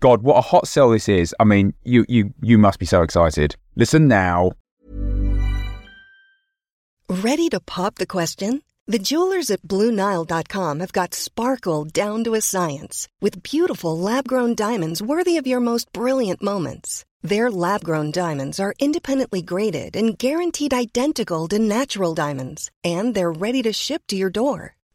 God, what a hot sell this is. I mean, you you you must be so excited. Listen now. Ready to pop the question? The jewelers at BlueNile.com have got sparkle down to a science with beautiful lab grown diamonds worthy of your most brilliant moments. Their lab grown diamonds are independently graded and guaranteed identical to natural diamonds, and they're ready to ship to your door.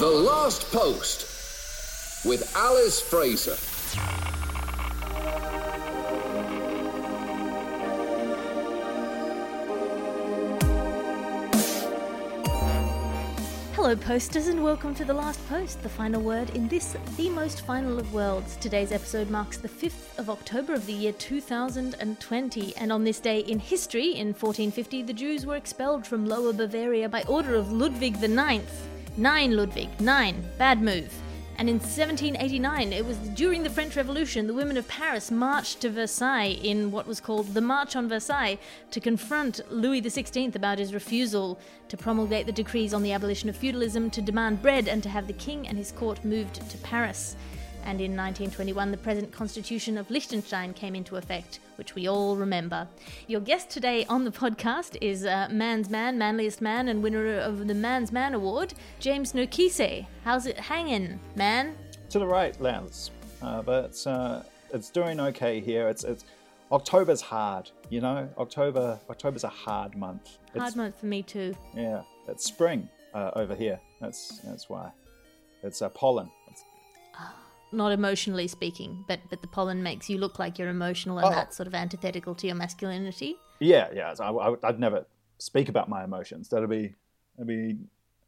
The Last Post with Alice Fraser. Hello, posters, and welcome to The Last Post, the final word in this, the most final of worlds. Today's episode marks the 5th of October of the year 2020, and on this day in history, in 1450, the Jews were expelled from Lower Bavaria by order of Ludwig IX. Nine, Ludwig, nine. Bad move. And in 1789, it was during the French Revolution, the women of Paris marched to Versailles in what was called the March on Versailles to confront Louis XVI about his refusal to promulgate the decrees on the abolition of feudalism, to demand bread, and to have the king and his court moved to Paris. And in 1921, the present constitution of Liechtenstein came into effect, which we all remember. Your guest today on the podcast is uh, Man's Man, Manliest Man, and winner of the Man's Man Award, James Nokise. How's it hanging, man? to the right, Lance. Uh, but it's, uh, it's doing okay here. It's it's October's hard, you know. October October's a hard month. Hard It's, month for me too. Yeah, it's spring uh, over here. That's that's why. It's uh, pollen. It's, Not emotionally speaking, but but the pollen makes you look like you're emotional, and Oh. that's sort of antithetical to your masculinity. yeah, yeah. so I, I, would never speak about my emotions. That'd be that'd be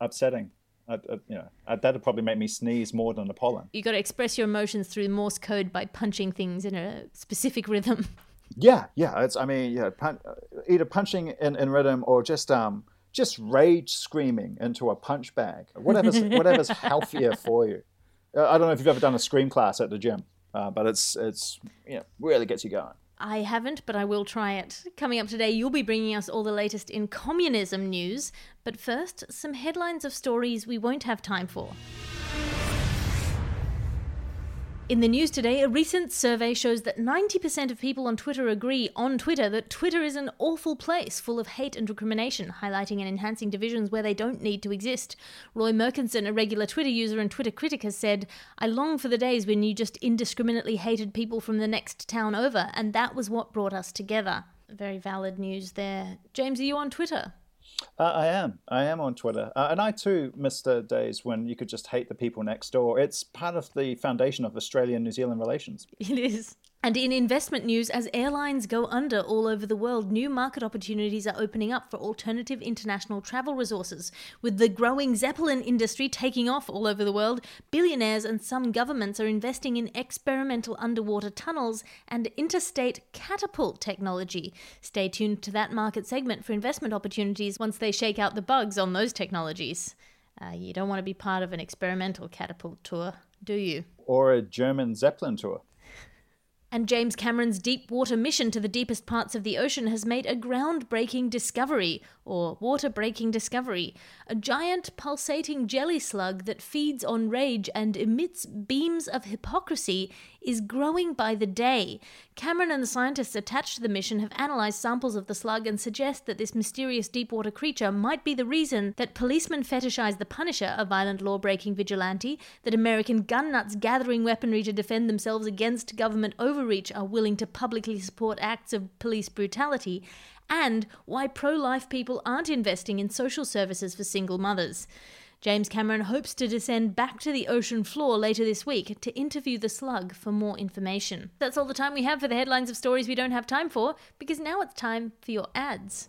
upsetting. I'd, I'd, you know, I'd, that'd probably make me sneeze more than the pollen. You got to express your emotions through Morse code by punching things in a specific rhythm. Yeah, yeah. It's I mean, yeah, pun- uh, either punching in, in rhythm or just um just rage screaming into a punch bag. Whatever's whatever's healthier for you. Uh, I don't know if you've ever done a scream class at the gym, uh, but it's it's you know really gets you going. I haven't, but I will try it. Coming up today, you'll be bringing us all the latest in communism news. But first, some headlines of stories we won't have time for. In the news today, a recent survey shows that 90% of people on Twitter agree on Twitter that Twitter is an awful place full of hate and recrimination, highlighting and enhancing divisions where they don't need to exist. Roy Merkinson, a regular Twitter user and Twitter critic, has said, I long for the days when you just indiscriminately hated people from the next town over, and that was what brought us together. Very valid news there. James, are you on Twitter? Uh, I am. I am on Twitter. Uh, and I too miss the days when you could just hate the people next door. It's part of the foundation of Australian New Zealand relations. It is. And in investment news, as airlines go under all over the world, new market opportunities are opening up for alternative international travel resources. With the growing Zeppelin industry taking off all over the world, billionaires and some governments are investing in experimental underwater tunnels and interstate catapult technology. Stay tuned to that market segment for investment opportunities once they shake out the bugs on those technologies. Uh, you don't want to be part of an experimental catapult tour, do you? Or a German Zeppelin tour. And James Cameron's deep water mission to the deepest parts of the ocean has made a groundbreaking discovery, or water breaking discovery. A giant pulsating jelly slug that feeds on rage and emits beams of hypocrisy is growing by the day. Cameron and the scientists attached to the mission have analysed samples of the slug and suggest that this mysterious deep water creature might be the reason that policemen fetishize the Punisher, a violent law breaking vigilante, that American gun nuts gathering weaponry to defend themselves against government overreach are willing to publicly support acts of police brutality, and why pro life people aren't investing in social services for single mothers. James Cameron hopes to descend back to the ocean floor later this week to interview the slug for more information. That's all the time we have for the headlines of stories we don't have time for, because now it's time for your ads.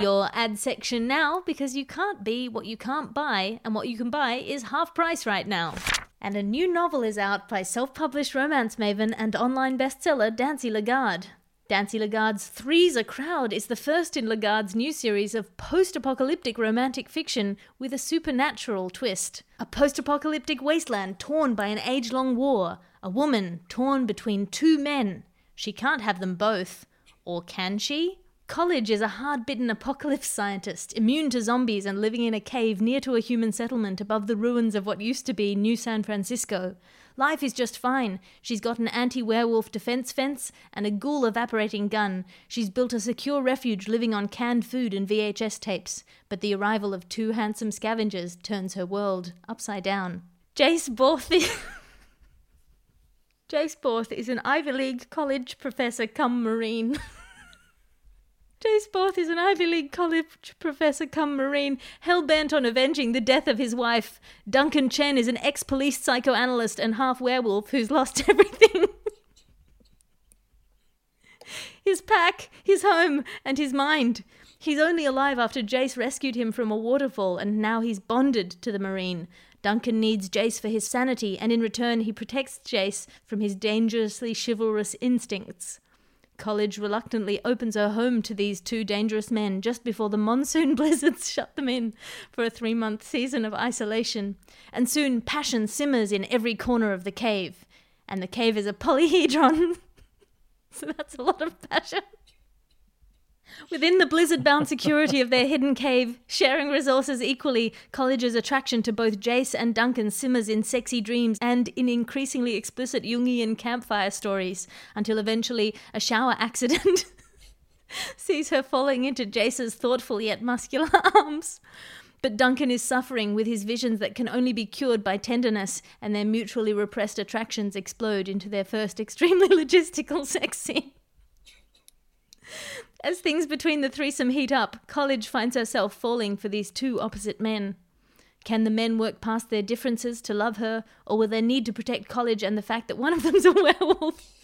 Your ad section now, because you can't be what you can't buy, and what you can buy is half price right now. And a new novel is out by self published romance maven and online bestseller Dancy Lagarde. Dancy Lagarde's Three's a Crowd is the first in Lagarde's new series of post apocalyptic romantic fiction with a supernatural twist. A post apocalyptic wasteland torn by an age long war, a woman torn between two men. She can't have them both. Or can she? College is a hard bitten apocalypse scientist, immune to zombies and living in a cave near to a human settlement above the ruins of what used to be New San Francisco. Life is just fine. She's got an anti werewolf defense fence and a ghoul evaporating gun. She's built a secure refuge living on canned food and VHS tapes. But the arrival of two handsome scavengers turns her world upside down. Jace Borthy. Jace Borth is an Ivy League college professor come Marine. Jace Borth is an Ivy League college professor come Marine, hell bent on avenging the death of his wife. Duncan Chen is an ex police psychoanalyst and half werewolf who's lost everything his pack, his home, and his mind. He's only alive after Jace rescued him from a waterfall, and now he's bonded to the Marine. Duncan needs Jace for his sanity, and in return, he protects Jace from his dangerously chivalrous instincts. College reluctantly opens her home to these two dangerous men just before the monsoon blizzards shut them in for a three month season of isolation. And soon passion simmers in every corner of the cave. And the cave is a polyhedron. so that's a lot of passion. Within the blizzard bound security of their hidden cave, sharing resources equally, College's attraction to both Jace and Duncan simmers in sexy dreams and in increasingly explicit Jungian campfire stories, until eventually a shower accident sees her falling into Jace's thoughtful yet muscular arms. But Duncan is suffering with his visions that can only be cured by tenderness, and their mutually repressed attractions explode into their first extremely logistical sex scene. As things between the threesome heat up, College finds herself falling for these two opposite men. Can the men work past their differences to love her, or will their need to protect College and the fact that one of them's a werewolf?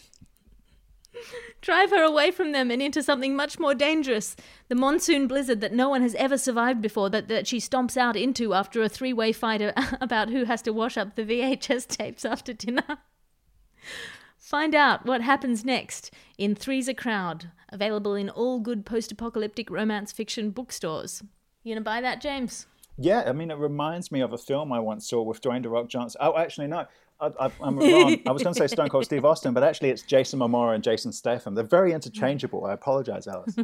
Drive her away from them and into something much more dangerous the monsoon blizzard that no one has ever survived before, that, that she stomps out into after a three way fight about who has to wash up the VHS tapes after dinner. Find out what happens next in Three's a Crowd, available in all good post apocalyptic romance fiction bookstores. You gonna buy that, James? Yeah, I mean, it reminds me of a film I once saw with Dwayne The Rock Johnson. Oh, actually, no. I, am wrong. I was going to say Stone Cold Steve Austin, but actually it's Jason Momoa and Jason Statham. They're very interchangeable. I apologize, Alice.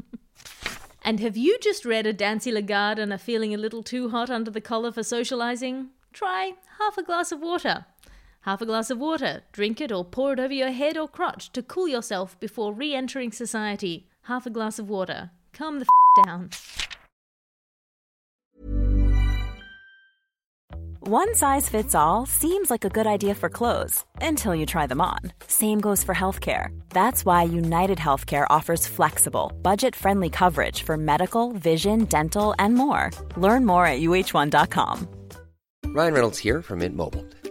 and have you just read a Dancy Lagarde and are feeling a little too hot under the collar for socializing? Try half a glass of water. Half a glass of water, drink it or pour it over your head or crotch to cool yourself before re entering society. Half a glass of water. Calm the f down. One size fits all seems like a good idea for clothes until you try them on. Same goes for healthcare. That's why United Healthcare offers flexible, budget friendly coverage for medical, vision, dental, and more. Learn more at uh1.com. Ryan Reynolds here from Mint Mobile.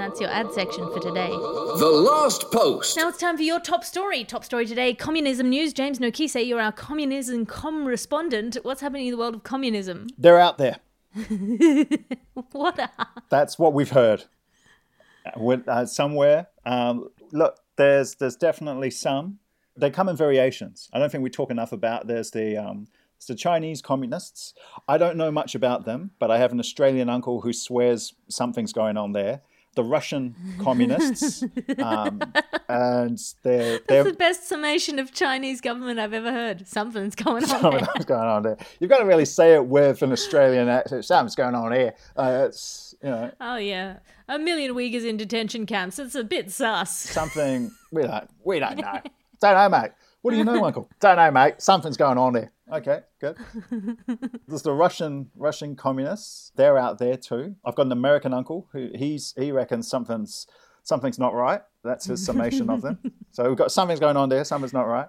And that's your ad section for today. The Last Post. Now it's time for your top story. Top story today communism news. James Nokise, you're our communism com respondent. What's happening in the world of communism? They're out there. what are. That's what we've heard. Uh, somewhere, um, look, there's there's definitely some. They come in variations. I don't think we talk enough about. There's the um, there's the Chinese communists. I don't know much about them, but I have an Australian uncle who swears something's going on there. The Russian communists, um, and they're That's they're the best summation of Chinese government I've ever heard. Something's going on. something there. going on there. You've got to really say it with an Australian accent. Something's going on here. Uh, it's you know Oh, yeah. A million Uyghurs in detention camps. It's a bit sus. something we don't we don't know. Don't know, mate. What do you know, Uncle? Don't know, mate. Something's going on there. Okay, good. There's the Russian Russian communists. They're out there too. I've got an American uncle who he's he reckons something's something's not right. That's his summation of them. So we've got something's going on there. Something's not right.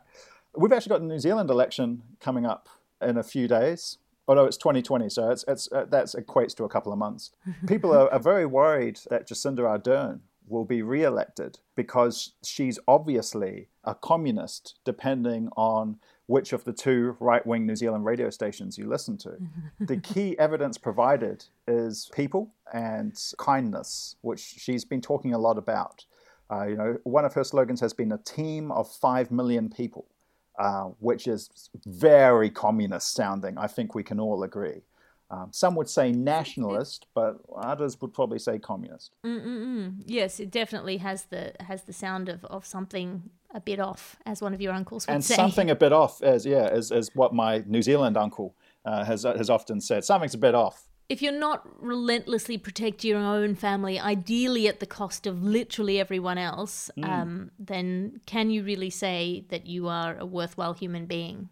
We've actually got the New Zealand election coming up in a few days. Although it's 2020, so it's, it's uh, that equates to a couple of months. People are, are very worried that Jacinda Ardern will be re-elected because she's obviously a communist, depending on which of the two right-wing New Zealand radio stations you listen to. the key evidence provided is people and kindness, which she's been talking a lot about. Uh, you know, one of her slogans has been a team of five million people, uh, which is very communist sounding. I think we can all agree. Um, some would say nationalist, but others would probably say communist. Mm-mm-mm. Yes, it definitely has the has the sound of, of something a bit off, as one of your uncles would and say. And something a bit off, as yeah, as, as what my New Zealand uncle uh, has has often said. Something's a bit off. if you're not relentlessly protect your own family, ideally at the cost of literally everyone else, Mm. um, then can you really say that you are a worthwhile human being?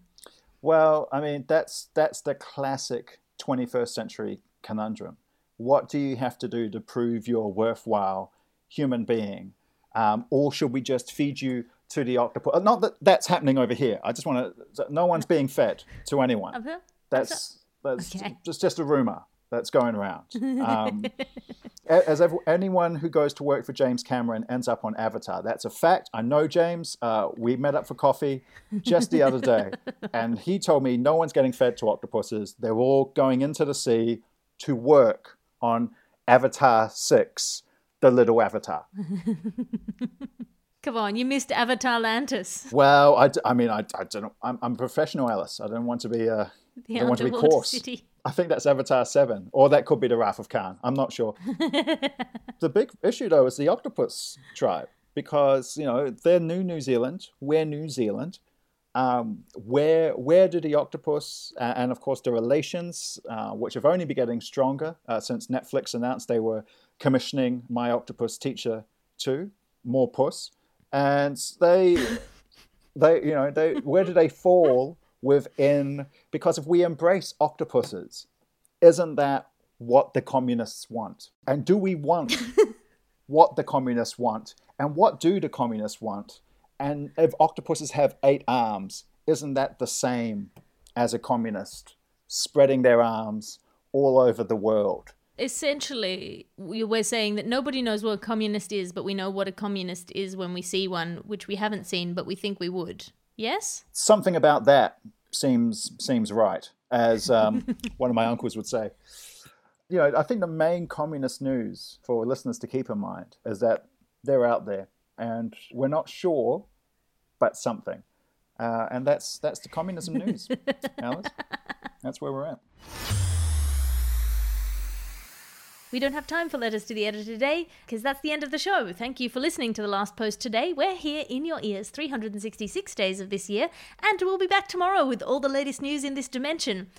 Well, I mean, that's that's the classic 21st century conundrum. What do you have to do to prove you're a worthwhile human being? Um, or should we just feed you to the octopus? Not that that's happening over here. I just want to. No one's being fed to anyone. That's that's Okay. just just a rumor that's going around. Um, as ev- anyone who goes to work for James Cameron ends up on Avatar, that's a fact. I know James. Uh, we met up for coffee just the other day, and he told me no one's getting fed to octopuses. They're all going into the sea to work on Avatar Six, the little Avatar. Come on, you missed Avatar Lantis, Well, I, I mean, I, I don't know. I'm, I'm a professional, Alice. I don't want to be. Uh, the I don't want to be coarse. city. I think that's Avatar 7, or that could be the Wrath of Khan. I'm not sure. the big issue, though, is the octopus tribe, because, you know, they're New New Zealand, we're New Zealand. Um, where where do the octopus uh, and of course the relations, uh, which have only been getting stronger uh, since Netflix announced they were commissioning My Octopus Teacher 2, more puss, and they they you know they where do they fall within because if we embrace octopuses isn't that what the communists want? And do we want what the communists want? And what do the communists want? And if octopuses have eight arms isn't that the same as a communist spreading their arms all over the world Essentially, we- we're saying that nobody knows what a communist is, but we know what a communist is when we see one, which we haven't seen, but we think we would. Yes? something about that seems seems right, as um, one of my uncles would say. You know, I think the main communist news for listeners to keep in mind is that they're out there, and we're not sure, but something, uh, and that's that's the communism news, Alice. That's where we're at. We don't have time for letters to the editor today because that's the end of the show. Thank you for listening to the last post today. We're here in your ears 366 days of this year, and we'll be back tomorrow with all the latest news in this dimension.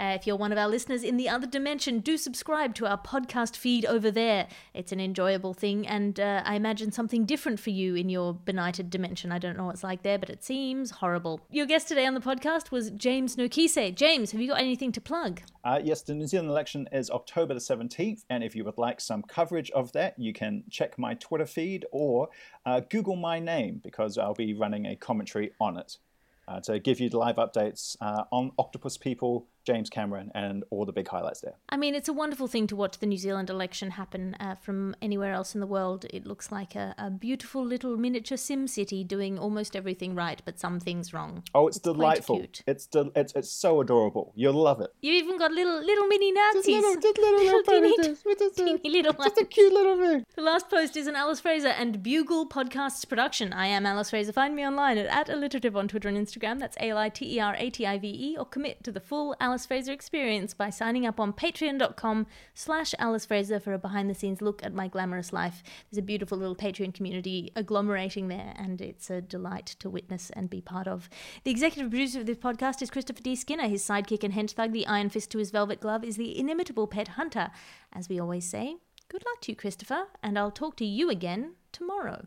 Uh, if you're one of our listeners in the other dimension, do subscribe to our podcast feed over there. It's an enjoyable thing, and uh, I imagine something different for you in your benighted dimension. I don't know what it's like there, but it seems horrible. Your guest today on the podcast was James Nokise. James, have you got anything to plug? Uh, yes, the New Zealand election is October the 17th, and if you would like some coverage of that, you can check my Twitter feed or uh, Google my name because I'll be running a commentary on it uh, to give you the live updates uh, on Octopus People James Cameron and all the big highlights there. I mean, it's a wonderful thing to watch the New Zealand election happen uh, from anywhere else in the world. It looks like a, a beautiful little miniature Sim City doing almost everything right, but some things wrong. Oh, it's, It's quite delightful. cute. It's, del- it's it's so adorable. You'll love it. You even got little little mini Nazis. little- just little- little teeny, predators just a- teeny little Just a cute little thing. The last post is an Alice Fraser and Bugle Podcasts production. I am Alice Fraser. Find me online at, at aliterative on Twitter and Instagram. That's A L I T E R A T I V E. Or commit to the full Alice Fraser experience by signing up on patreon.com slash Alice Fraser for a behind the scenes look at my glamorous life. There's a beautiful little Patreon community agglomerating there, and it's a delight to witness and be part of. The executive producer of this podcast is Christopher D. Skinner. His sidekick and hench thug, the iron fist to his velvet glove, is the inimitable Ped Hunter. As we always say, Good luck to you, Christopher, and I'll talk to you again tomorrow.